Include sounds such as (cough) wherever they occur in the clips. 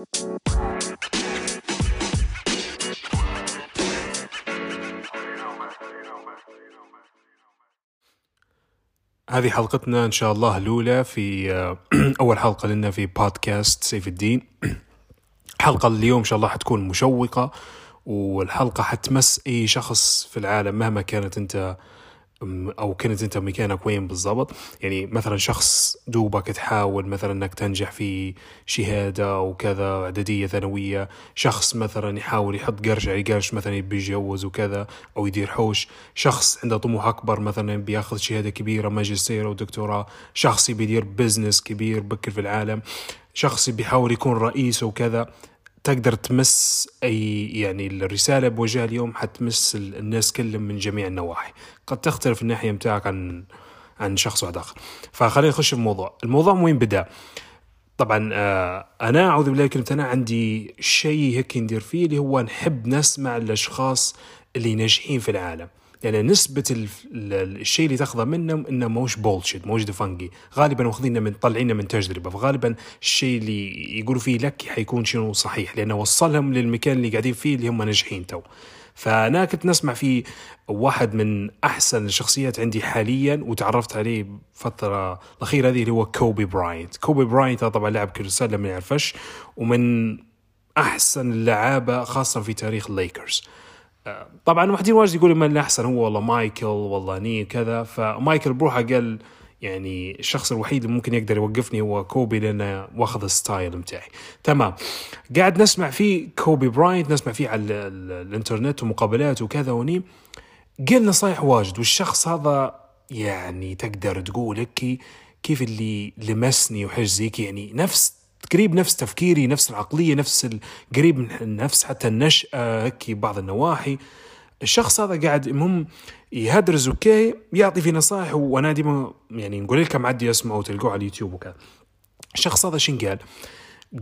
هذه حلقتنا إن شاء الله الأولى في آه، (clears throat) أول حلقة لنا في بودكاست سيف الدين. (clears throat) الحلقة اليوم إن شاء الله حتكون مشوقة والحلقة حتمس أي شخص في العالم مهما كانت أنت أو كنت أنت مكانك وين بالضبط؟ يعني مثلا شخص دوبك تحاول مثلا إنك تنجح في شهادة وكذا اعداديه ثانوية شخص مثلا يحاول يحط قرش على قرش مثلا يبي يتجوز وكذا أو يدير حوش شخص عنده طموح أكبر مثلا بيأخذ شهادة كبيرة ماجستير أو دكتوراه شخص يبي يدير بزنس كبير بكر في العالم شخص بيحاول يكون رئيس وكذا تقدر تمس أي يعني الرسالة بوجهها اليوم حتمس الناس كلهم من جميع النواحي. قد تختلف الناحية متاعك عن عن شخص واحد آخر. فخلينا نخش في الموضوع. الموضوع وين بدا. طبعا آه، أنا أعوذ بالله كلمه أنا عندي شيء هيك ندير فيه اللي هو نحب نسمع الأشخاص اللي ناجحين في العالم. يعني نسبة الشيء اللي تاخذه منهم إنه موش bullshit موش دفنجي غالبا واخذينه من طالعينه من تجربة. فغالبا الشيء اللي يقولوا فيه لك حيكون شنو صحيح لأنه وصلهم للمكان اللي قاعدين فيه اللي هم ناجحين تو. فأنا كنت نسمع في واحد من أحسن الشخصيات عندي حاليا وتعرفت عليه فترة الأخيرة هذه اللي هو كوبي براينت كوبي براينت طبعا لاعب كره سله ما يعرفش ومن أحسن اللعابة خاصة في تاريخ الليكرز طبعا واحدين واجد يقولوا من الاحسن هو والله مايكل والله ني كذا. فمايكل بروحه قال يعني الشخص الوحيد اللي ممكن يقدر يوقفني هو كوبي لأنه واخذ ال style بتاعي. تمام. قاعد نسمع فيه كوبي براينت نسمع فيه على الإنترنت ومقابلات وكذا وني. قال نصايح واجد والشخص هذا يعني تقدر تقول كيف اللي لمسني وحاجه زيك يعني نفس قريب نفس تفكيري نفس العقلية نفس قريب من نفس حتى النشأة هيك بعض النواحي. الشخص هذا قاعد المهم يهدرز okay يعطي في نصائح وأنا ديما يعني نقول لكم عدي اسمعه وتلقوه على اليوتيوب وكذا. الشخص هذا شن قال؟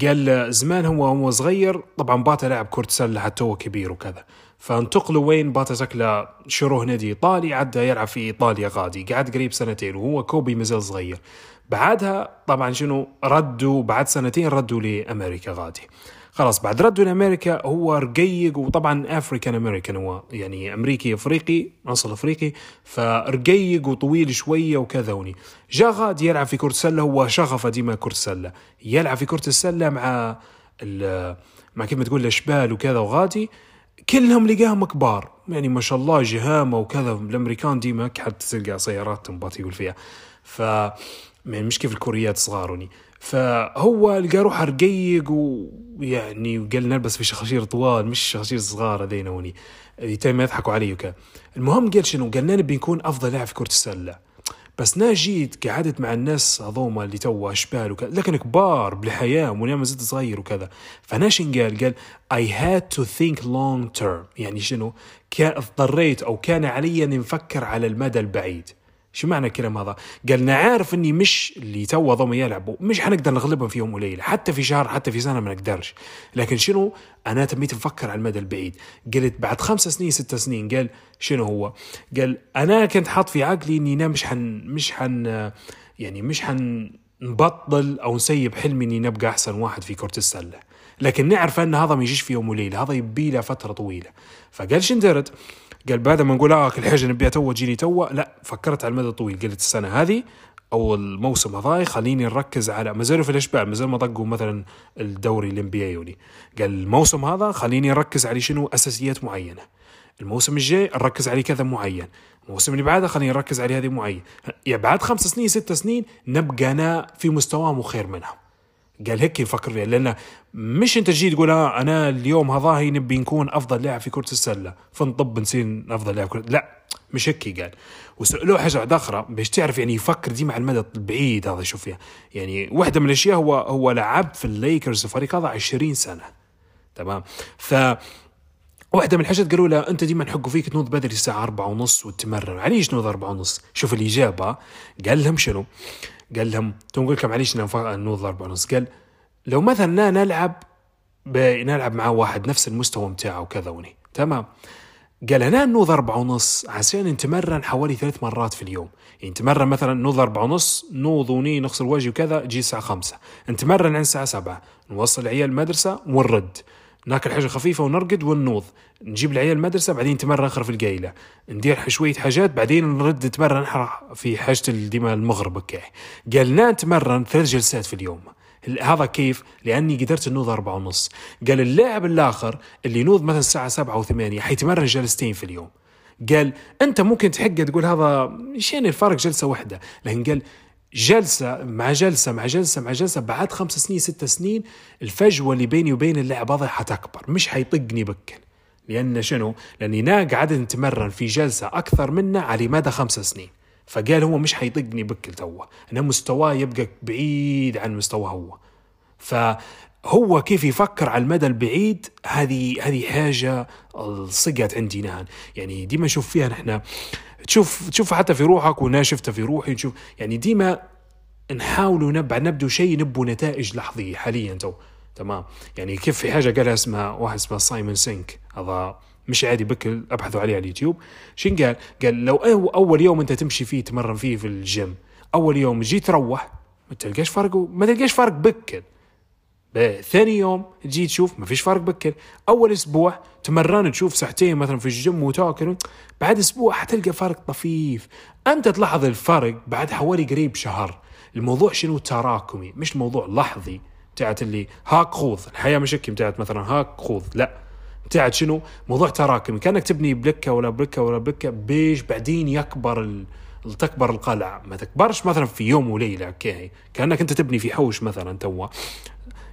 قال زمان هو هو صغير طبعا باتا لاعب كرة سلة حتى هو كبير وكذا. فانتقلوا وين؟ باتا شكله شروه نادي إيطالي عدى يلعب في إيطاليا غادي قعد قريب سنتين وهو كوبي مازال صغير. بعدها طبعا شنو؟ ردوا بعد سنتين ردوا لأمريكا غادي. خلاص بعد ردوا لأمريكا هو رقيق وطبعا African American هو يعني أمريكي أفريقي أصل أفريقي فرقيق وطويل شوية وكذا وني. جا غادي يلعب في كرة السلة هو شغفه ديما كرة السلة. يلعب في كرة السلة مع مع كيف ما تقول الأشبال وكذا وغادي. كلهم لقاهم كبار. يعني ما شاء الله جهامه وكذا. الأمريكان ديما حتى تلقى سيارات تنبط يقول فيها ف مش كيف الكوريات صغاروني. فهو لقى روحه رقيق ويعني وقال نلبس في شخاشير طوال مش شخاشير صغار هذين وني ما يضحكوا علي وكذا المهم قال شنو؟ قال نبي نكون أفضل لاعب في كرة السلة. بس نا جيت قعدت مع الناس هذوما اللي تو أشبال وكذا لكن كبار بالحياة وأنا ما زلت صغير وكذا. فناشن قال؟ قال I had to think long term. يعني شنو؟ كان اضطريت أو كان علي أن نفكر على المدى البعيد. شو معنى الكلام هذا؟ قال نعرف إني مش اللي تو ضم يلعبوا مش حنقدر نغلبهم في يوم وليله، حتى في شهر حتى في سنة ما نقدرش، لكن شنو؟ أنا تميت نفكر على المدى البعيد، قلت بعد خمس سنين ست سنين قال شنو هو؟ قال أنا كنت حاط في عقلي إني أنا مش حن مش حن يعني مش حن نبطل أو نسيب حلمي إني نبقى أحسن واحد في كرة السلة لكن نعرف أن هذا ما يجيش في يوم وليله هذا يبي له فترة طويلة فقال شندرت قال بعد ما نقول آه كل حاجة نبيها تو تجيني تو لا فكرت على المدى الطويل. قلت السنة هذه أو الموسم هذاي خليني نركز على ما زالوا في الاشبال ما زال ما طقوا مثلا الدوري ال NBA قال الموسم هذا خليني نركز على شنو؟ أساسيات معينة. الموسم الجاي نركز على كذا معين. الموسم اللي بعده خليني نركز على هذه معين. يعني بعد خمس سنين ست سنين نبقى أنا في مستواهم وخير منهم. قال هيك يفكر فيها لأن مش أنت تجي تقول آه أنا اليوم هذاهي نبي نكون أفضل لاعب في كرة السلة فنطب نصير أفضل لاعب لا مش هيك قال. وسألوه حاجة واحدة أخرى باش تعرف يعني يفكر ديما على المدى البعيد هذا شوف فيها. يعني واحدة من الأشياء هو هو لعب في الليكرز الفريق هذا 20 سنة. تمام؟ ف واحدة من الحاجات قالوا له أنت ديما نحقوا فيك تنوض بدري الساعة أربعة ونص عليش نوض أربعة ونص؟ شوف الإجابة. قال لهم شنو؟ قال لهم تقول لكم معليش نوض أربعة ونص، قال لو مثلا نلعب نلعب مع واحد نفس المستوى متاعه وكذا وني. تمام. قال أنا نوض أربعة ونص عشان نتمرن حوالي ثلاث مرات في اليوم. يعني نتمرن مثلا نوض أربعة ونص نوض وني نغسل وجهي وكذا جي الساعة خمسة. نتمرن عن الساعة سبعة. نوصل العيال المدرسة ونرد. ناكل حاجة خفيفة ونرقد ونوض. نجيب العيال المدرسة بعدين نتمرن آخر في القايلة. ندير شوية حاجات بعدين نرد نتمرن في حاجة ديما المغرب قال لا نتمرن ثلاث جلسات في اليوم. هذا كيف؟ لأني قدرت نوض أربعة ونص. قال اللاعب الآخر اللي ينوض مثلا الساعة سبعة أو ثمانية حيتمرن جلستين في اليوم. قال أنت ممكن تحق تقول هذا شين الفرق جلسة واحدة. لكن قال جلسة مع جلسة مع جلسة مع جلسة بعد خمس سنين ست سنين الفجوة اللي بيني وبين اللاعب هذا حتكبر. مش حيطقني بكل لأن شنو؟ لأني قاعد نتمرن في جلسة أكثر منه على مدى خمس سنين. فقال هو مش حيطقني بكل توا أنا مستواه يبقى بعيد عن مستواه هو. فهو كيف يفكر على المدى البعيد هذه هذه حاجة صقت عندي نان يعني ديما نشوف فيها نحن. تشوف تشوف حتى في روحك وأنا شفتها في روحي نشوف يعني ديما نحاولوا نبع نبدو شيء نبوا نتائج لحظية حاليا تو. تمام؟ يعني كيف في حاجة قالها اسمها واحد اسمه سايمون سينيك. هذا مش عادي بكل أبحثوا عليه على اليوتيوب. شين قال؟ قال لو أول يوم أنت تمشي فيه تمرن فيه في الجيم أول يوم جيت تروح ما تلقاش فرق ما تلقاش فرق بكل ثاني يوم تجي تشوف ما فيش فرق بكل. أول أسبوع تمرن تشوف ساعتين مثلا في الجيم وتاكل بعد أسبوع حتلقى فرق طفيف. أنت تلاحظ الفرق بعد حوالي قريب شهر. الموضوع شنو؟ تراكمي مش الموضوع لحظي. بتاعت اللي هاك خوض الحياة مش بتاعت مثلا هاك خوض لا. بتاعت شنو؟ موضوع تراكمي كانك تبني بلكة ولا بلكة ولا بلكة بيش بعدين يكبر ال... تكبر القلعة. ما تكبرش مثلا في يوم وليلة okay؟ كأنك أنت تبني في حوش مثلا توا.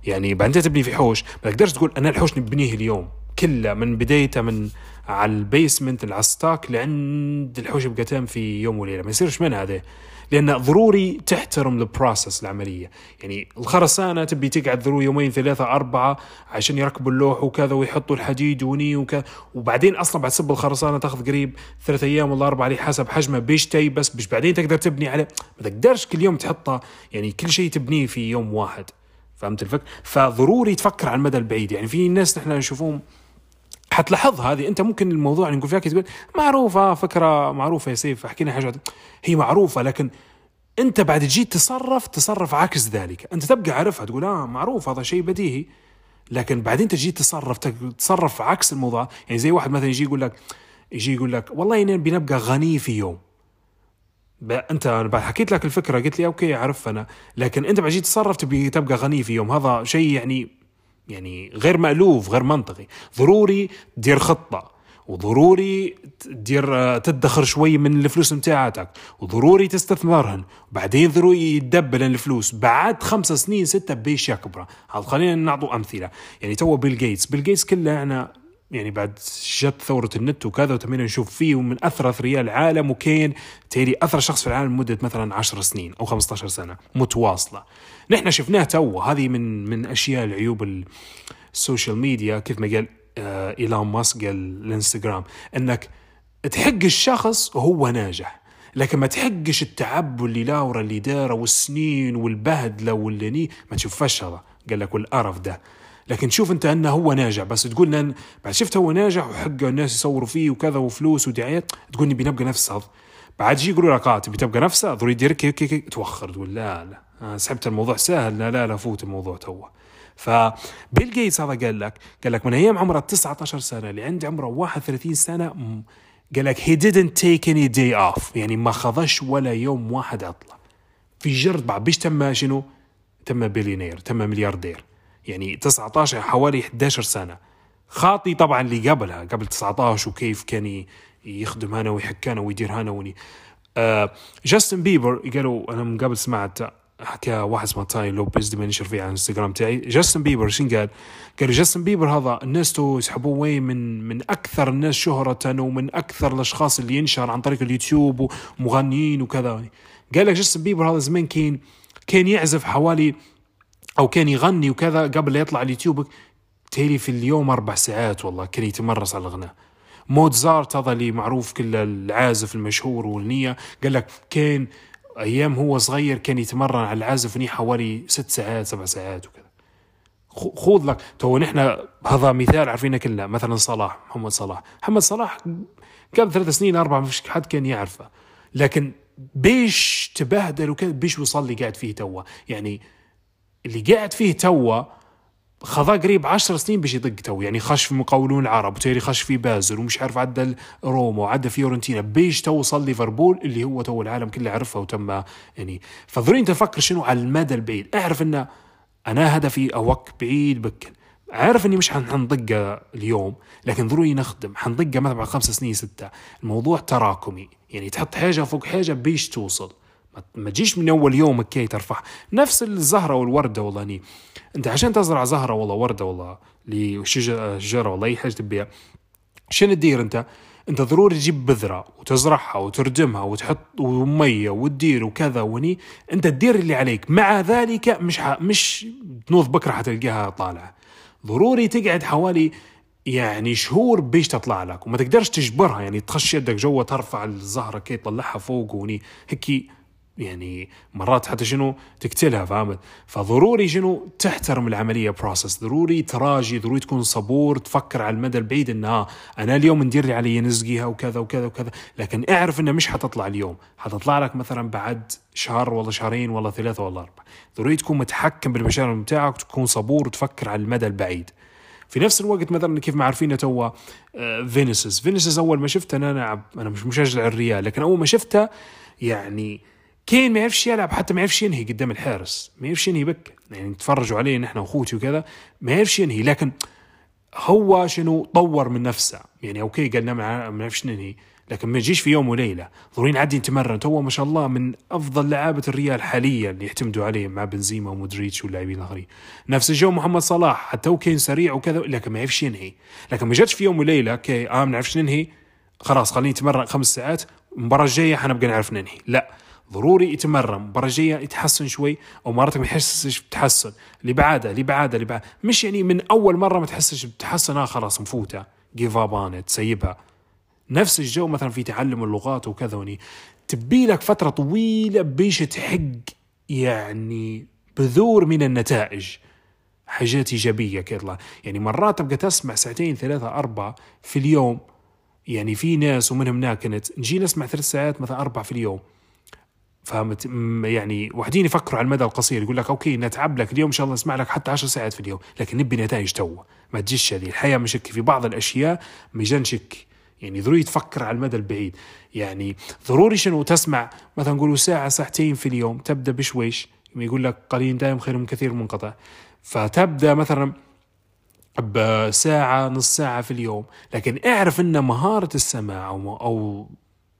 يعني بعدين تبني في حوش ما تقدرش تقول أنا الحوش نبنيه اليوم كله من بدايته من على ال basement على الستاك لعند الحوش يبقى تام في يوم وليلة. ما يصيرش من هذا لأن ضروري تحترم ال process العملية. يعني الخرسانة تبي تقعد ضروري يومين ثلاثة أربعة عشان يركبوا اللوح وكذا ويحطوا الحديد وني وكذا. وبعدين أصلا بعد صب الخرسانة تاخذ قريب ثلاث أيام ولا اربعه على حسب حجمه بيش تي بس بش بعدين تقدر تبني عليه ما تقدرش كل يوم تحطه. يعني كل شيء تبنيه في يوم واحد. فهمت الفكرة؟ فضروري تفكر على المدى البعيد. يعني في ناس نحن نشوفهم حتلاحظ هذه. أنت ممكن الموضوع اللي نقول فيها تقول معروفة فكرة معروفة يا سيف أحكي لنا حاجة. هي معروفة لكن أنت بعد تجي تصرف تصرف عكس ذلك. أنت تبقى عارفها تقول آه معروف هذا شيء بديهي. لكن بعدين تجي تصرف تصرف عكس الموضوع. يعني زي واحد مثلا يجي يقول لك يجي يقول لك والله بنبقى غني في يوم. أنت بعد حكيت لك الفكرة قلت لي أوكي عارف أنا. لكن أنت بعد جيت تصرف تبي تبقى غني في يوم. هذا شيء يعني يعني غير مألوف غير منطقي. ضروري تدير خطة وضروري تدير تدخر شوي من الفلوس متاعتك وضروري تستثمرهن. وبعدين ضروري يتدبل الفلوس. بعد خمس سنين ستة بيش يكبر. خلينا نعطوا أمثلة. يعني تو بيل جيتس. بيل جيتس كله أنا يعني بعد جت ثورة النت وكذا وتمينا نشوف فيه ومن أثرى أثرياء العالم وكان تيري أثرى شخص في العالم لمدة مثلا 10 سنين أو 15 سنة متواصلة. نحن شفناه تو هذه من من أشياء العيوب ال social media كيف ما قال آه إيلون ماسك قال الإنستغرام أنك تحق الشخص وهو ناجح لكن ما تحقش التعب واللي لاورا اللي داره والسنين والبهدلة واللي ما تشوفش هذا قال لك والقرف ده. لكن تشوف انت أنه هو ناجح. بس تقول لأن بعد شفت هو ناجح وحقه الناس يصوروا فيه وكذا وفلوس ودعايات تقول نبي نبقى نفس هذا. بعد يجي يقولوا لك آه تبي تبقى نفسه ضروري يدير توخر تقول لا لا. سحبت الموضوع سهل لا لا لا فوت الموضوع تو فبيل جيتس هذا قال لك قال لك من أيام عمره 19 سنة اللي عند عمره 31 سنة قال لك he didn't take any day off. يعني ما خذش ولا يوم واحد عطله في جرد بعد بيش تم شنو؟ تم بليونير تم ملياردير. يعني 19 حوالي 11 سنة. خاطي طبعا اللي قبلها قبل 19 وكيف كان يخدم هنا ويحك هنا ويدير هنا وني. آه جاستن بيبر قالوا أنا من قبل سمعت حكى واحد اسمه تاي لوبيز دي ينشر فيه على الانستغرام تاعي. جاستن بيبر شين قال؟ قال جاستن بيبر هذا الناس تو يسحبوه وين؟ من من أكثر الناس شهرة ومن أكثر الأشخاص اللي ينشر عن طريق اليوتيوب ومغنيين وكذا. قال لك جاستن بيبر هذا زمان كان كان يعزف حوالي أو كان يغني وكذا قبل لا يطلع اليوتيوب. تيلي في اليوم أربع ساعات والله كان يتمرس على الغناء موتزارت هذا اللي معروف كل العازف المشهور والنية. قال لك كان أيام هو صغير كان يتمرن على العازف نية حوالي ست ساعات سبع ساعات وكذا. خذ لك. تو نحن هذا مثال عارفينه كلنا. مثلا صلاح محمد صلاح. محمد صلاح قبل ثلاث سنين أربع مش حد كان يعرفه. لكن بيش تبهدل وكذا بيش وصل لي قاعد فيه توا يعني اللي قاعد فيه توا خذا قريب عشر سنين باش يدق تو يعني خش في مقاولون العرب وتيري خش في بازل ومش عارف عدى روما وعدى فيورنتينا. بيش تو وصل ليفربول اللي هو تو العالم كله عرفه وتم يعني. فضروري أنت تفكر شنو على المدى البعيد. أعرف إن أنا هدفي okay بعيد بكل. عارف إني مش حنطقه اليوم لكن ضروري نخدم. حنطقه مثلا بعد خمس سنين ستة. الموضوع تراكمي. يعني تحط حاجة فوق حاجة بيش توصل. ما تجيش من أول يوم كي ترفع. نفس الزهرة والوردة والله ني. أنت عشان تزرع زهرة والله وردة والله لشجره والله أي حاجة تبيها شنو تدير أنت؟ أنت ضروري تجيب بذرة وتزرعها وتردمها وتحط ومية وتدير وكذا وني. أنت تدير اللي عليك. مع ذلك مش ح... مش تنوض بكرة حتلقاها طالعة. ضروري تقعد حوالي يعني شهور بيش تطلع لك. وما تقدرش تجبرها. يعني تخش يدك جوا ترفع الزهرة كي تطلعها فوق وني. هيك يعني مرات حتى شنو تقتلها فهمت؟ فضروري شنو تحترم العملية بروسس ضروري تراجي ضروري تكون صبور تفكر على المدى البعيد إنها أنا اليوم ندير لي علي نزقيها وكذا وكذا وكذا. لكن اعرف إنها مش حتطلع اليوم. حتطلع لك مثلا بعد شهر ولا شهرين ولا ثلاثة ولا أربعة. ضروري تكون متحكم بالمشاعر بتاعك وتكون صبور وتفكر على المدى البعيد. في نفس الوقت مثلا كيف ما عارفين توا فينيسيوس فينيسيوس أول ما شفته أنا أنا مش مشجع الريال لكن أول ما شفته يعني كين ما يعرفش يلعب حتى ما يعرفش ينهي قدام الحارس. ما يعرفش ينهي بك. يعني تفرجوا عليه نحن واخوتي وكذا. ما يعرفش ينهي لكن هو شنو طور من نفسه. يعني okay قالنا ما نعرفش ننهي. لكن ما يجيش في يوم وليلة. ضروري نعدي نتمرن. هو ما شاء الله من أفضل لعابة الريال حاليا اللي يعتمدوا عليه مع بنزيما ومودريتش واللاعبين الآخرين. نفس الجو محمد صلاح. حتى كان سريع وكذا لكن ما يعرفش ينهي. لكن ما جاتش في يوم وليلة okay آه ما نعرفش ننهي. خلاص خليني نتمرن خمس ساعات. المباراة الجاية حنبقى نعرف ننهي. لا. ضروري يتمرن المباراه الجايه يتحسن شوي أو مرات ما يحسش بتحسن. اللي بعدها اللي بعدها اللي بعدها مش يعني من أول مرة ما تحسش بتحسن آه خلاص مفوتة. give up تسيبها نفس الجو مثلا في تعلم اللغات وكذا وني تبي لك فترة طويلة بيش تحق يعني بذور من النتائج. حاجات إيجابية كيطلع يعني مرات تبقى تسمع ساعتين ثلاثة أربعة في اليوم. يعني في ناس ومنهم ناكنت. نجي نسمع ثلاث ساعات مثلا أربع في اليوم. فهمت؟ يعني وحدين يفكروا على المدى القصير يقول لك okay نتعب لك اليوم إن شاء الله نسمع لك حتى 10 ساعات في اليوم لكن نبي نتائج تو. ما تجيش هذه. الحياة مشك في بعض الأشياء مجنشك يعني ضروري تفكر على المدى البعيد. يعني ضروري شنو؟ تسمع مثلا نقولوا ساعة ساعتين في اليوم تبدأ بشويش. يقول لك قليل دائم خير من كثير منقطع. فتبدأ مثلا بساعة نص ساعة في اليوم. لكن اعرف إن مهارة السماع أو, أو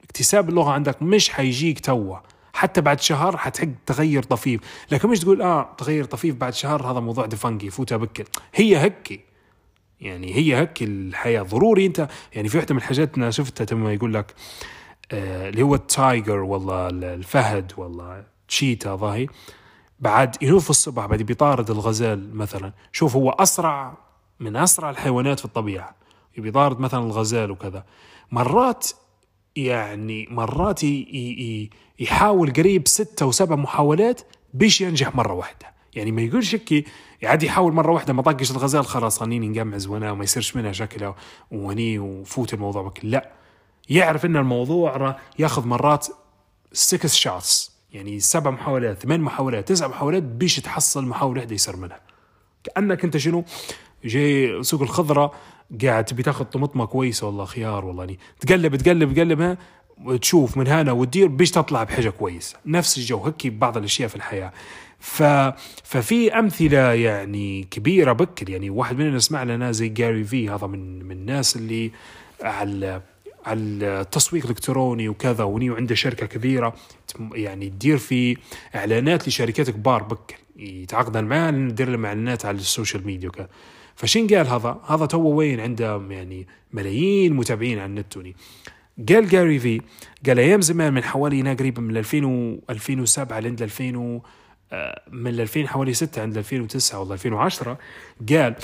اكتساب اللغة عندك مش حيجيك توا حتى بعد شهر حتحق تغير طفيف. لكن مش تقول آه تغير طفيف بعد شهر هذا موضوع دفنقي فوتها بكل هي هكي. يعني هي هك الحياة. ضروري أنت يعني في واحدة من الحاجات أنا شفتها تم يقول لك آه اللي هو التايجر والله الفهد والله تشيتا ظاهي بعد ينوف الصبح بعد بيطارد الغزال مثلا. شوف هو أسرع من أسرع الحيوانات في الطبيعة. بيطارد مثلا الغزال وكذا. مرات يعني مرات يحاول قريب ستة وسبع محاولات بيش ينجح مرة واحدة. يعني ما يقولش هيك عاد يحاول مرة واحدة ما طقش الغزال خلاص خليني نقمعز وأنا وما يصيرش منها شكله وني وفوت الموضوع بك. لا يعرف إن الموضوع ياخذ مرات 6 شوتس يعني سبع محاولات ثمان محاولات تسع محاولات بيش تحصل محاولة واحدة يصير منها. كأنك أنت شنو؟ جاي سوق الخضرة قاعد تبي تاخذ طمطمه كويسة والله خيار والله يعني تقلب تقلب تقلبها وتشوف من هنا وتدير بيش تطلع بحاجة كويسة نفس الجو هيك بعض الأشياء في الحياة. ف... ففي أمثلة يعني كبيرة بكر يعني واحد مننا سمع لنا زي جاري في هذا من من الناس اللي على على التسويق الإلكتروني وكذا وني وعنده شركة كبيرة يعني تدير في إعلانات لشركات كبار بكر يتعاقد معاه ندير له اعلانات على ال social media وكذا. فشين قال هذا هذا تو وين عنده يعني ملايين متابعين على النت وني قال جاري في قال أيام زمان من حوالي هنا قريبا من 2000 و 2007 لعند 2000 و آه، من 2000 حوالي 6 عند 2009 ولا 2010 قال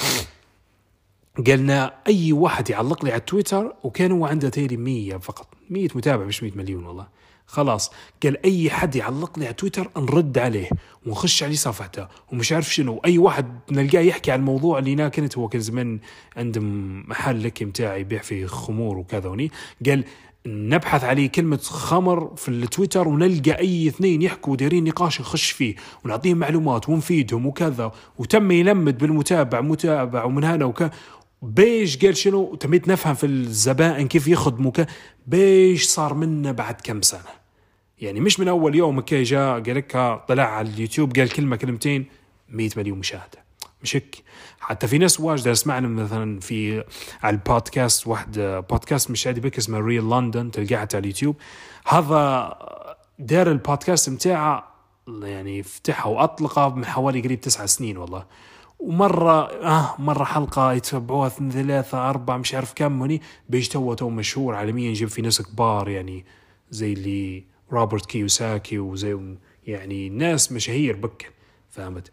قالنا أي واحد يعلق لي على تويتر وكان هو عنده تيري 100 فقط 100 متابع مش 100 مليون والله. خلاص. قال أي حد يعلق لي على تويتر نرد عليه ونخش عليه صفحته. ومش عارف شنو أي واحد نلقاه يحكي عن الموضوع اللي هنا كنت هو كان زمان عنده محل لك متاعي يبيع فيه خمور وكذا وني. قال نبحث عليه كلمة خمر في التويتر ونلقى أي اثنين يحكوا دايرين نقاش نخش فيه ونعطيهم معلومات ونفيدهم وكذا. وتم يلمد بالمتابع متابع ومن هنا وكذا بيش قال شنو تميت نفهم في الزبائن كيف يخدموا بيش صار منا بعد كم سنة. يعني مش من أول يوم كي جاء قال طلع على اليوتيوب قال كلمة كلمتين 100 مليون مشاهدة. مش هيك؟ حتى في ناس واجد سمعنا مثلا في على البودكاست واحد بودكاست مش عادي بك اسمه ريل لندن تلقاه على اليوتيوب. هذا دار البودكاست متاعه يعني فتحها واطلقه من حوالي قريب تسعة سنين والله. ومرة آه مرة حلقة يتبعوها ثلاثة أربعة مش عارف كم هني بيجي تو مشهور عالميا يجيب في ناس كبار يعني زي اللي روبرت كيوساكي وزي يعني ناس مشاهير بك فهمت؟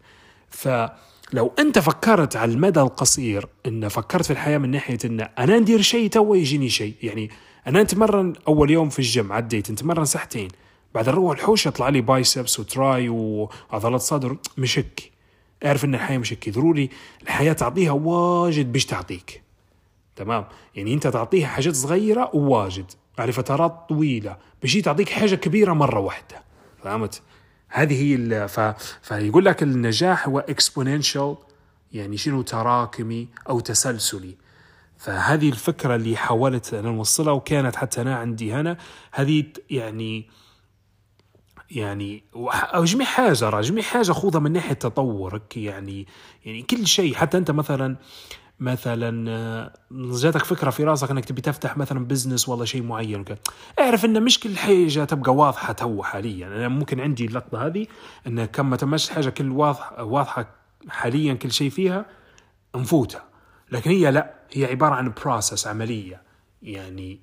فلو أنت فكرت على المدى القصير إن فكرت في الحياة من ناحية إن أنا ندير شيء تو يجيني شيء. يعني أنا نتمرن أول يوم في الجيم عديت نتمرن ساعتين. بعد نروح الحوش يطلع لي biceps و tri وعضلات صدر مش هيك. أعرف إن الحياة مش هيك. ضروري الحياة تعطيها واجد باش تعطيك. تمام؟ يعني أنت تعطيها حاجات صغيرة وواجد. على فترات طويلة بشي تعطيك حاجة كبيرة مرة واحدة. فهمت؟ هذه هي ف... فيقول لك النجاح هو اكسبوننشال يعني شنو تراكمي أو تسلسلي. فهذه الفكرة اللي حاولت أنا نوصلها وكانت حتى أنا عندي هنا. هذه يعني يعني أو جميع حاجة جميع حاجة خذها من ناحية تطورك يعني يعني كل شيء حتى أنت مثلا مثلا آه، جاتك فكرة في راسك إنك تبي تفتح مثلا business ولا شيء معين وكذا اعرف إن مش كل حاجة تبقى واضحة تو حاليا. أنا ممكن عندي اللقطة هذه إن كم ما تمش حاجة كل واضح واضحة حاليا كل شيء فيها نفوتها. لكن هي لا هي عبارة عن process عملية. يعني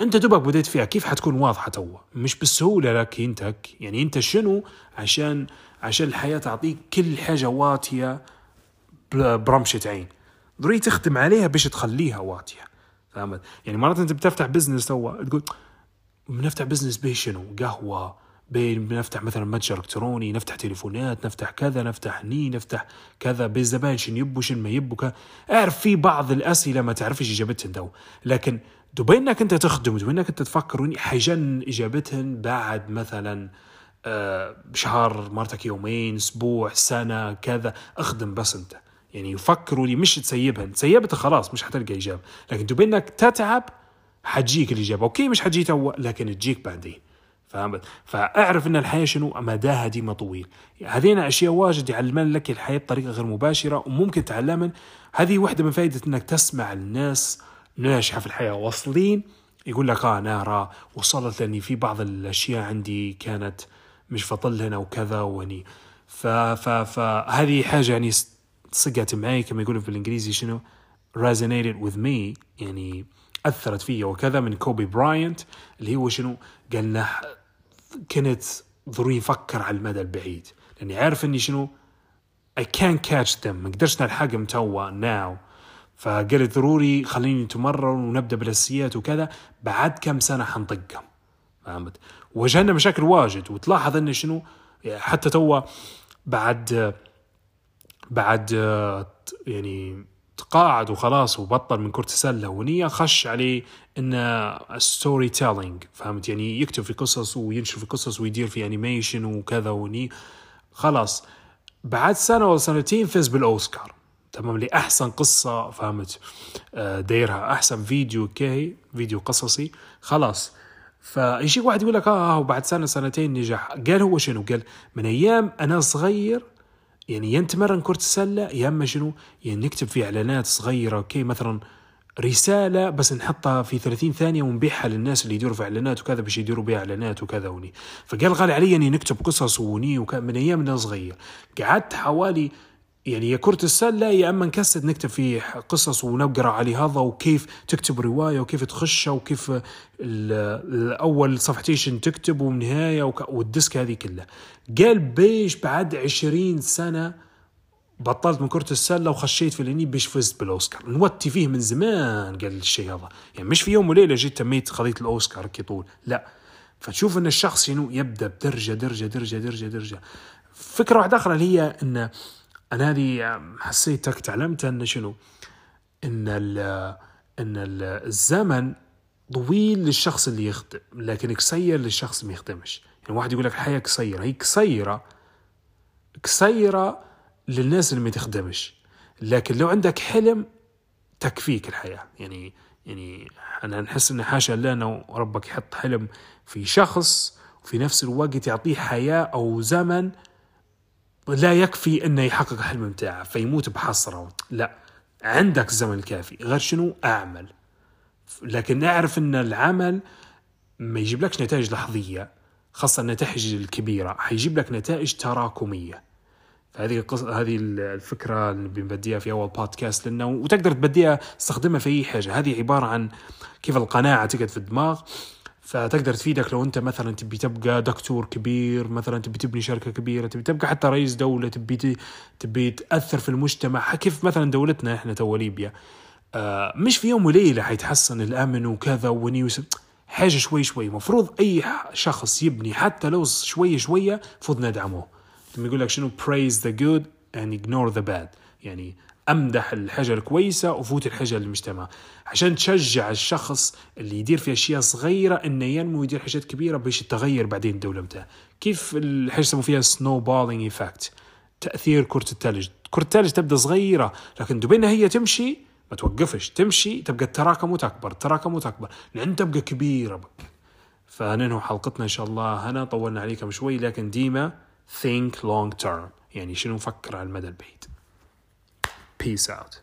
أنت دوبك بديت فيها كيف حتكون واضحة تو؟ مش بالسهولة لك أنت يعني أنت شنو؟ عشان عشان الحياة تعطيك كل حاجة واتية برمشة عين. ضروري تخدم عليها باش تخليها واتية فهمت؟ يعني مرات أنت بتفتح business تو تقول بنفتح business به شنو؟ قهوة بنفتح مثلا متجر إلكتروني نفتح تليفونات نفتح كذا نفتح ني نفتح كذا بالزبائن شن يبوا شن ما يبوا اعرف في بعض الأسئلة ما تعرفش اجابتهن تو لكن دو انك أنت تخدم دو انك أنت تفكر حيجن اجابتهن بعد مثلا آه شهر مرتك يومين أسبوع سنة كذا. اخدم بس أنت. يعني يفكروا لي مش تسيبها تسيبتها خلاص مش حتلقى إجابة لكن تبي إنك تتعب حتجيك الإجابة أوكي مش حتجي تو لكن تجيك بعدين. فهمت؟ فأعرف إن الحياة شنو؟ مداها ديما طويل. هذين أشياء واجد يعلمن لك الحياة بطريقة غير مباشرة وممكن تعلمن. هذه واحدة من فائده إنك تسمع الناس ناجحه في الحياة واصلين يقول لك آه أنا وصلت لأني في بعض الأشياء عندي كانت مش فطل هنا وكذا وني فهذه حاجة يعني لصقت معي كما يقولوا الإنجليزي شنو؟ resonated with me يعني أثرت فيا. وكذا من كوبي براينت اللي هو شنو؟ قال كنت ضروري أفكر على المدى البعيد. لأني عارف إني شنو؟ I can't catch them. ما قدرش نلحقهم توا now. فقلت ضروري خليني نتمرن ونبدأ بالأساسيات وكذا. بعد كم سنة حنلحقهم. فهمت؟ واجهنا مشاكل واجد. وتلاحظ إنه شنو؟ حتى توا بعد بعد يعني تقاعد وخلاص وبطل من كرة السلة ونية خش عليه إنه storytelling فهمت؟ يعني يكتب في قصص وينشر في قصص ويدير في animation وكذا وني خلاص. بعد سنة ولا سنتين فاز بالأوسكار تمام؟ لأحسن قصة فهمت؟ آه، دايرها. أحسن فيديو كي فيديو قصصي خلاص. فيجيك واحد يقول لك آه وبعد سنة سنتين نجح. قال هو شنو؟ قال من أيام أنا صغير يعني يا نتمرن كرة السلة يا أما شنو؟ يعني نكتب في إعلانات صغيرة أوكي مثلا رسالة بس نحطها في 30 ثانية ونبيعها للناس اللي يديروا في إعلانات وكذا باش يديروا بها إعلانات وكذا وني. فقال غالي علي أني نكتب قصص وني وكان من أيام أنا صغير. قعدت حوالي يعني يا كرة السلة يا أما نكسد نكتب فيه قصص ونقرأ عليه هذا وكيف تكتب رواية وكيف تخش وكيف الأول صفحتين تكتب ونهاية والديسك هذه كلها. قال بيش بعد عشرين سنة بطلت من كرة السلة وخشيت في الاني بيش فزت بالأوسكار. نوتي فيه من زمان قال الشيء هذا. يعني مش في يوم وليلة جيت تميت قضية الأوسكار كي طول لا. فتشوف إن الشخص شنو يبدأ بدرجة درجة درجة درجة درجة. فكرة واحدة أخرى اللي هي إن أنا هذه حسيتك تعلمتها أن شنو؟ إن ال إن الزمن طويل للشخص اللي يخدم لكن قصير للشخص ما يخدمش. يعني واحد يقول لك الحياة قصيرة هي قصيرة قصيرة للناس اللي ما تخدمش. لكن لو عندك حلم تكفيك الحياة. يعني يعني أنا نحس ان حاشا الله إنه ربك يحط حلم في شخص وفي نفس الوقت يعطيه حياة أو زمن لا يكفي أنه يحقق الحلم بتاعه فيموت بحسره لا عندك الزمن الكافي غير شنو؟ أعمل. لكن أعرف أن العمل ما يجيب لكش نتائج لحظية خاصة النتائج الكبيرة. حيجيب لك نتائج تراكمية. هذه القصة هذه الفكرة اللي بنبديها في أول بودكاست لأنه وتقدر تبديها تستخدمها في أي حاجة. هذه عبارة عن كيف القناعة تقعد في الدماغ. فتقدر تفيدك لو انت مثلا تبي تبقى دكتور كبير مثلا تبي تبني شركة كبيرة تبي تبقى حتى رئيس دولة تبي تبي تأثر في المجتمع. كيف مثلا دولتنا إحنا تو ليبيا؟ آه مش في يوم وليلة حيتحسن الأمن وكذا ونيوس حاجة شوي شوي. مفروض أي شخص يبني حتى لو شوي شوية المفروض ندعمه لما يقول لك شنو praise the good and ignore the bad. يعني أمدح الحاجة الكويسه وفوت الحاجة للمجتمع. عشان تشجع الشخص اللي يدير في أشياء صغيرة إنه ينمو ويدير حاجات كبيرة باش يتغير بعدين الدولة بتاعه كيف الحاجة يسموا فيها؟ snowballing effect تأثير كرة الثلج كرة الثلج تبدأ صغيرة لكن بين هي تمشي ما توقفش. تمشي تبقى التراكم وتكبر التراكم وتكبر. لأن تبقى كبيرة. بك فننهي حلقتنا إن شاء الله. هنا طولنا عليكم شوي لكن ديما think long term. يعني شنو نفكر على المدى البعيد. Peace out